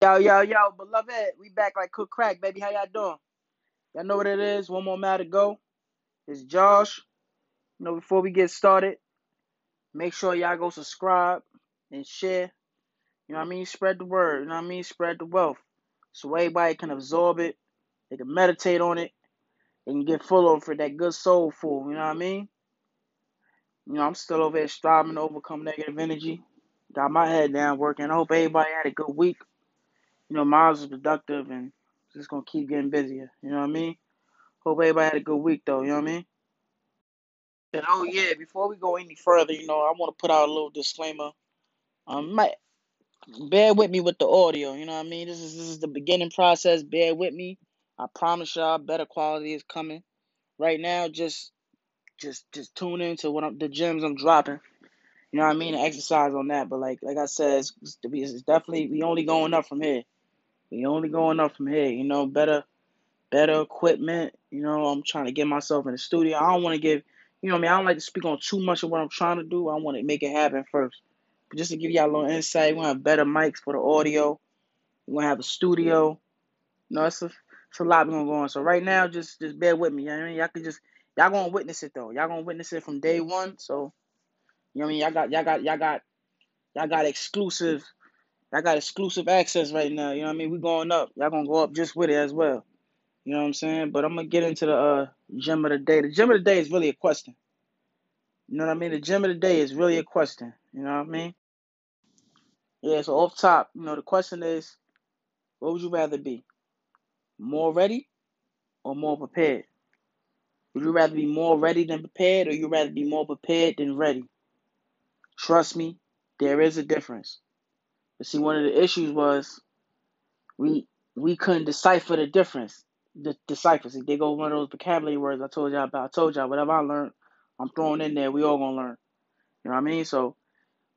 Yo, yo, yo, beloved, we back like cook crack, baby. How y'all doing? Y'all know what it is. One more mile to go. It's Josh. You know, before we get started, make sure y'all go subscribe and share. You know what I mean? Spread the word. You know what I mean? Spread the wealth. So everybody can absorb it. They can meditate on it. They can get full of it that good soul food. You know what I mean? You know, I'm still over here striving to overcome negative energy. Got my head down working. I hope everybody had a good week. You know, Miles is productive and just gonna keep getting busier. You know what I mean? Hope everybody had a good week though, you know what I mean? And oh yeah, before we go any further, you know, I want to put out a little disclaimer. Um, might bear with me with the audio. You know what I mean? This is this is the beginning process. Bear with me. I promise y'all, better quality is coming. Right now, just just just tune into what I'm, the gems I'm dropping. You know what I mean? Exercise on that. But like like I said, it's, it's definitely we only going up from here. We only going up from here. You know, better better equipment. You know, I'm trying to get myself in the studio. I don't want to give, you know, I mean, I don't like to speak on too much of what I'm trying to do. I want to make it happen first. But just to give y'all a little insight, we're gonna have better mics for the audio. We're gonna have a studio. You know, it's a, it's a lot gonna go on. So right now, just just bear with me. You know what I mean? Y'all can just y'all gonna witness it though. Y'all gonna witness it from day one. So you know what I mean? Y'all got y'all got y'all got y'all got exclusive. Y'all got exclusive access right now. You know what I mean? We going up. Y'all gonna go up just with it as well. You know what I'm saying? But I'm gonna get into the uh, gem of the day. The gem of the day is really a question. You know what I mean? The gem of the day is really a question. You know what I mean? Yeah. So off top, you know, the question is, what would you rather be? More ready or more prepared? Would you rather be more ready than prepared, or you rather be more prepared than ready? Trust me, there is a difference. But see, one of the issues was we we couldn't decipher the difference. The decipher. They go one of those vocabulary words I told y'all about. I told y'all whatever I learned, I'm throwing in there. We all gonna learn. You know what I mean? So,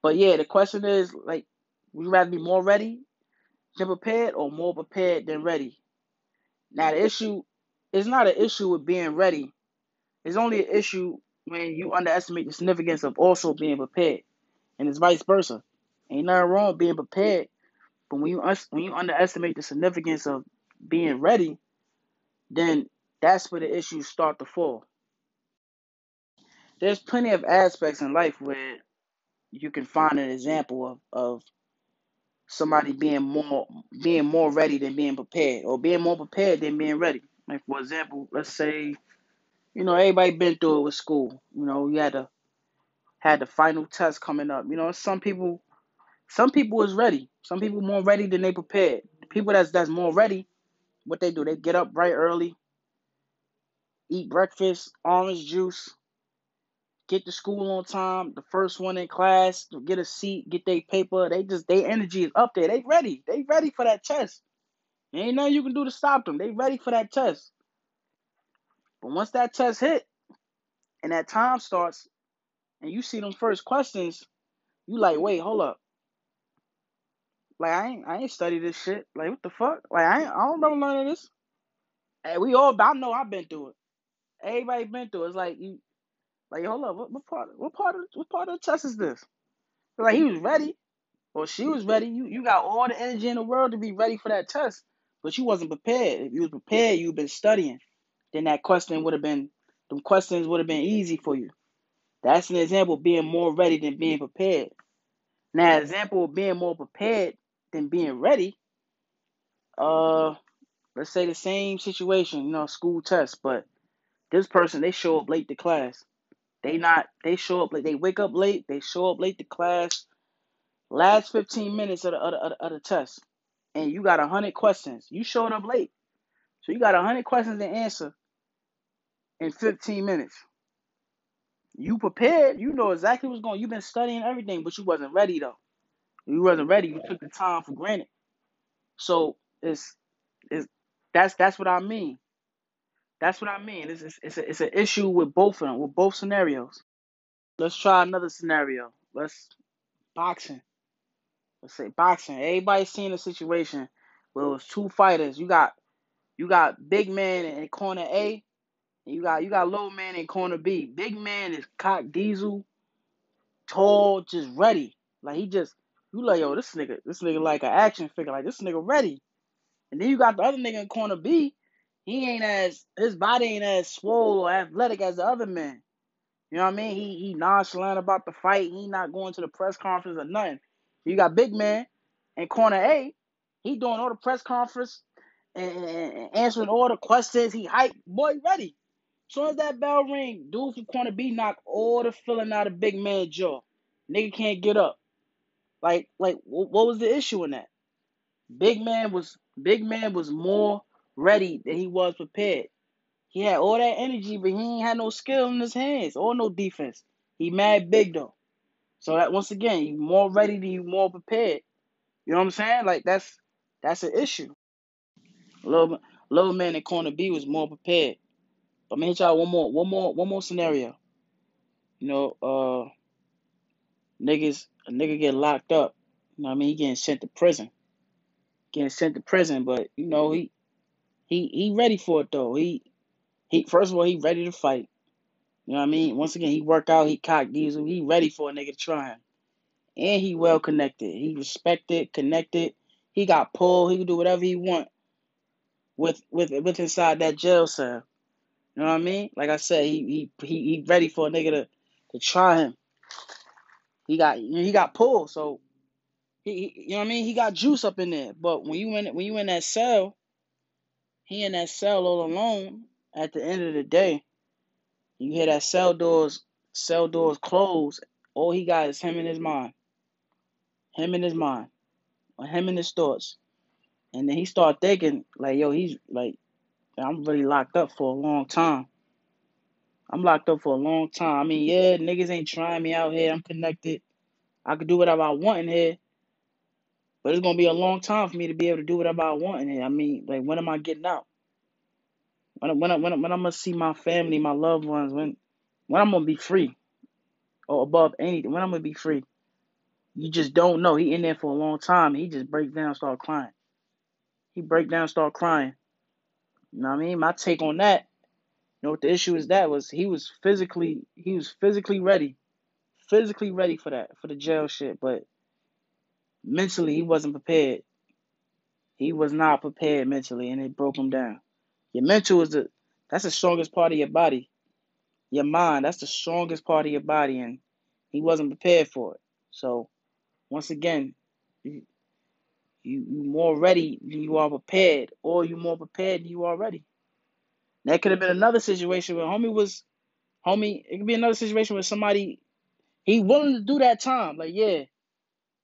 but yeah, the question is like, would you rather be more ready than prepared, or more prepared than ready? Now the issue is not an issue with being ready. It's only an issue when you underestimate the significance of also being prepared, and it's vice versa. Ain't nothing wrong with being prepared, but when you when you underestimate the significance of being ready, then that's where the issues start to fall. There's plenty of aspects in life where you can find an example of, of somebody being more being more ready than being prepared, or being more prepared than being ready. Like for example, let's say, you know, everybody been through it with school. You know, you had to had the final test coming up. You know, some people some people is ready. Some people more ready than they prepared. People that's that's more ready, what they do, they get up bright early, eat breakfast, orange juice, get to school on time, the first one in class, get a seat, get their paper. They just their energy is up there. They ready. They ready for that test. ain't nothing you can do to stop them. They ready for that test. But once that test hit and that time starts and you see them first questions, you like, wait, hold up. Like I ain't I ain't studied this shit. Like what the fuck? Like I ain't, I don't remember learning this. Hey, we all I know I've been through it. Everybody been through it. It's like you like hold up, what, what part what part of what part of the test is this? Like he was ready. Or she was ready. You you got all the energy in the world to be ready for that test. But you wasn't prepared. If you was prepared, you've been studying. Then that question would have been them questions would have been easy for you. That's an example of being more ready than being prepared. Now, example of being more prepared than being ready. Uh, let's say the same situation, you know, school test, but this person they show up late to class. They not they show up late. They wake up late. They show up late to class. Last fifteen minutes of the of the, of the test, and you got hundred questions. You showed up late, so you got hundred questions to answer in fifteen minutes. You prepared. You know exactly what's going. You've been studying everything, but you wasn't ready though. You wasn't ready. You took the time for granted. So it's it's that's that's what I mean. That's what I mean. It's it's, it's, a, it's an issue with both of them, with both scenarios. Let's try another scenario. Let's boxing. Let's say boxing. Everybody's seen a situation where it was two fighters. You got you got big man in corner A, and you got you got little man in corner B. Big man is cock diesel, tall, just ready. Like he just You like, yo, this nigga, this nigga like an action figure. Like this nigga ready. And then you got the other nigga in corner B. He ain't as his body ain't as swole or athletic as the other man. You know what I mean? He he nonchalant about the fight. He not going to the press conference or nothing. You got big man in corner A. He doing all the press conference and, and, answering all the questions. He hype. Boy, ready. Soon as that bell ring, dude from corner B knock all the filling out of big man jaw. Nigga can't get up. Like like what was the issue in that? Big man was big man was more ready than he was prepared. He had all that energy, but he ain't had no skill in his hands or no defense. He mad big though. So that once again, you more ready than you more prepared. You know what I'm saying? Like that's that's an issue. Little little man in corner B was more prepared. But man, y'all one more one more one more scenario. You know, uh niggas a nigga get locked up. You know what I mean? He getting sent to prison. Getting sent to prison, but you know, he he he ready for it though. He he first of all he ready to fight. You know what I mean? Once again, he work out, he cock diesel, he ready for a nigga to try him. And he well connected. He respected, connected. He got pulled. He can do whatever he want with with with inside that jail cell. You know what I mean? Like I said, he he he, he ready for a nigga to, to try him. He got he got pulled, so he, he you know what I mean. He got juice up in there. But when you in when you in that cell, he in that cell all alone. At the end of the day, you hear that cell doors cell doors close. All he got is him in his mind. Him in his mind, or him in his thoughts. And then he start thinking like, yo, he's like, I'm really locked up for a long time. I'm locked up for a long time. I mean, yeah, niggas ain't trying me out here. I'm connected. I could do whatever I want in here. But it's gonna be a long time for me to be able to do whatever I want in here. I mean, like when am I getting out? When when when, when I'm gonna see my family, my loved ones, when when I'm gonna be free. Or above anything. When I'm gonna be free. You just don't know. He in there for a long time. He just break down, start crying. He break down, start crying. You know what I mean? My take on that, you know what the issue is that was he was physically he was physically ready. Physically ready for that, for the jail shit, but mentally he wasn't prepared. He was not prepared mentally and it broke him down. Your mental is the that's the strongest part of your body. Your mind, that's the strongest part of your body and he wasn't prepared for it. So once again, you you, more ready than you are prepared, or you more prepared than you are ready. That could have been another situation where homie was homie, it could be another situation where somebody he willing to do that time. Like, yeah,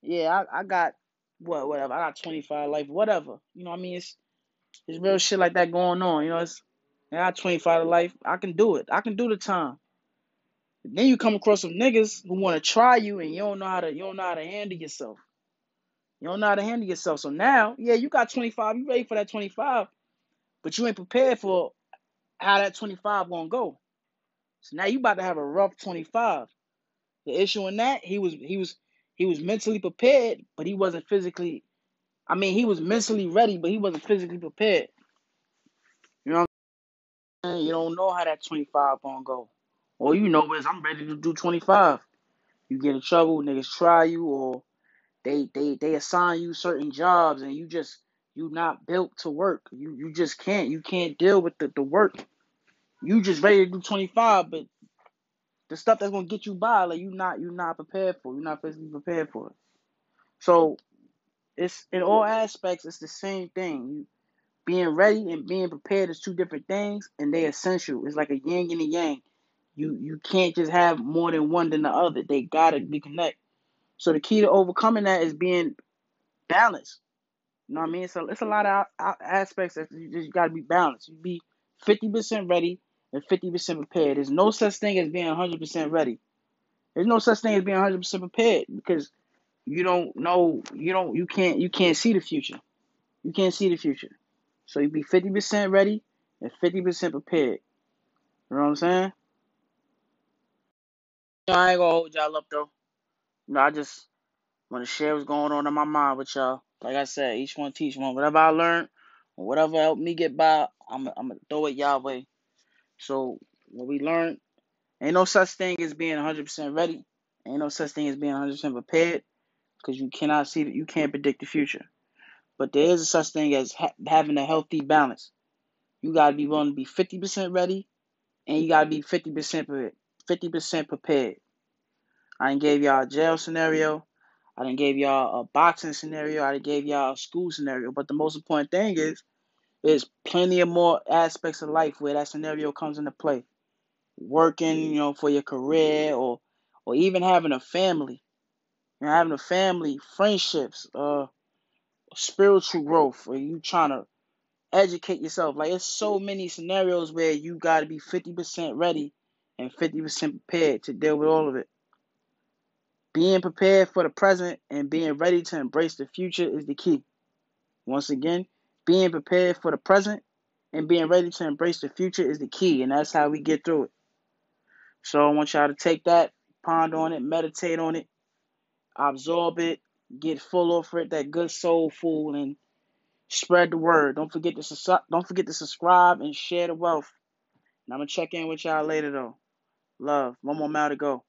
yeah, I, I got what whatever, I got twenty five life, whatever. You know what I mean? It's it's real shit like that going on. You know, it's I got twenty five life. I can do it. I can do the time. Then you come across some niggas who want to try you and you don't know how to you don't know how to handle yourself. You don't know how to handle yourself. So now, yeah, you got 25, you ready for that 25, but you ain't prepared for how that 25 gonna go. So now you about to have a rough 25. The issue in that, he was he was he was mentally prepared, but he wasn't physically I mean, he was mentally ready, but he wasn't physically prepared. You know? You don't know how that 25 gonna go. All you know is I'm ready to do 25. You get in trouble, niggas try you, or they they they assign you certain jobs and you just you not built to work. You you just can't. You can't deal with the, the work. You just ready to do 25, but the stuff that's gonna get you by, like you not you not prepared for. You're not physically prepared for it. So it's in all aspects, it's the same thing. You being ready and being prepared is two different things, and they're essential. It's like a yin and a yang. You you can't just have more than one than the other. They gotta be connected. So the key to overcoming that is being balanced. You know what I mean? So it's a lot of aspects that you just got to be balanced. You be 50% ready and 50% prepared. There's no such thing as being 100% ready. There's no such thing as being 100% prepared because you don't know, you don't, you can't, you can't see the future. You can't see the future. So you be 50% ready and 50% prepared. You know what I'm saying? I ain't gonna hold y'all up though. You know, I just want to share what's going on in my mind with y'all. Like I said, each one teach one. Whatever I learned, whatever helped me get by, I'm, I'm gonna throw it y'all way. So what we learned, ain't no such thing as being 100% ready. Ain't no such thing as being 100% prepared. because you cannot see that you can't predict the future. But there is a such thing as ha- having a healthy balance. You gotta be willing to be fifty percent ready, and you gotta be fifty percent fifty percent prepared. I didn't gave y'all a jail scenario. I didn't gave y'all a boxing scenario. I didn't gave y'all a school scenario. But the most important thing is, there's plenty of more aspects of life where that scenario comes into play. Working, you know, for your career, or or even having a family. You know, having a family, friendships, uh, spiritual growth, or you trying to educate yourself. Like it's so many scenarios where you got to be 50% ready and 50% prepared to deal with all of it. Being prepared for the present and being ready to embrace the future is the key. Once again, being prepared for the present and being ready to embrace the future is the key, and that's how we get through it. So I want y'all to take that, ponder on it, meditate on it, absorb it, get full of it, that good soul food, and spread the word. Don't forget to don't forget to subscribe and share the wealth. And I'm gonna check in with y'all later though. Love. One more mile to go.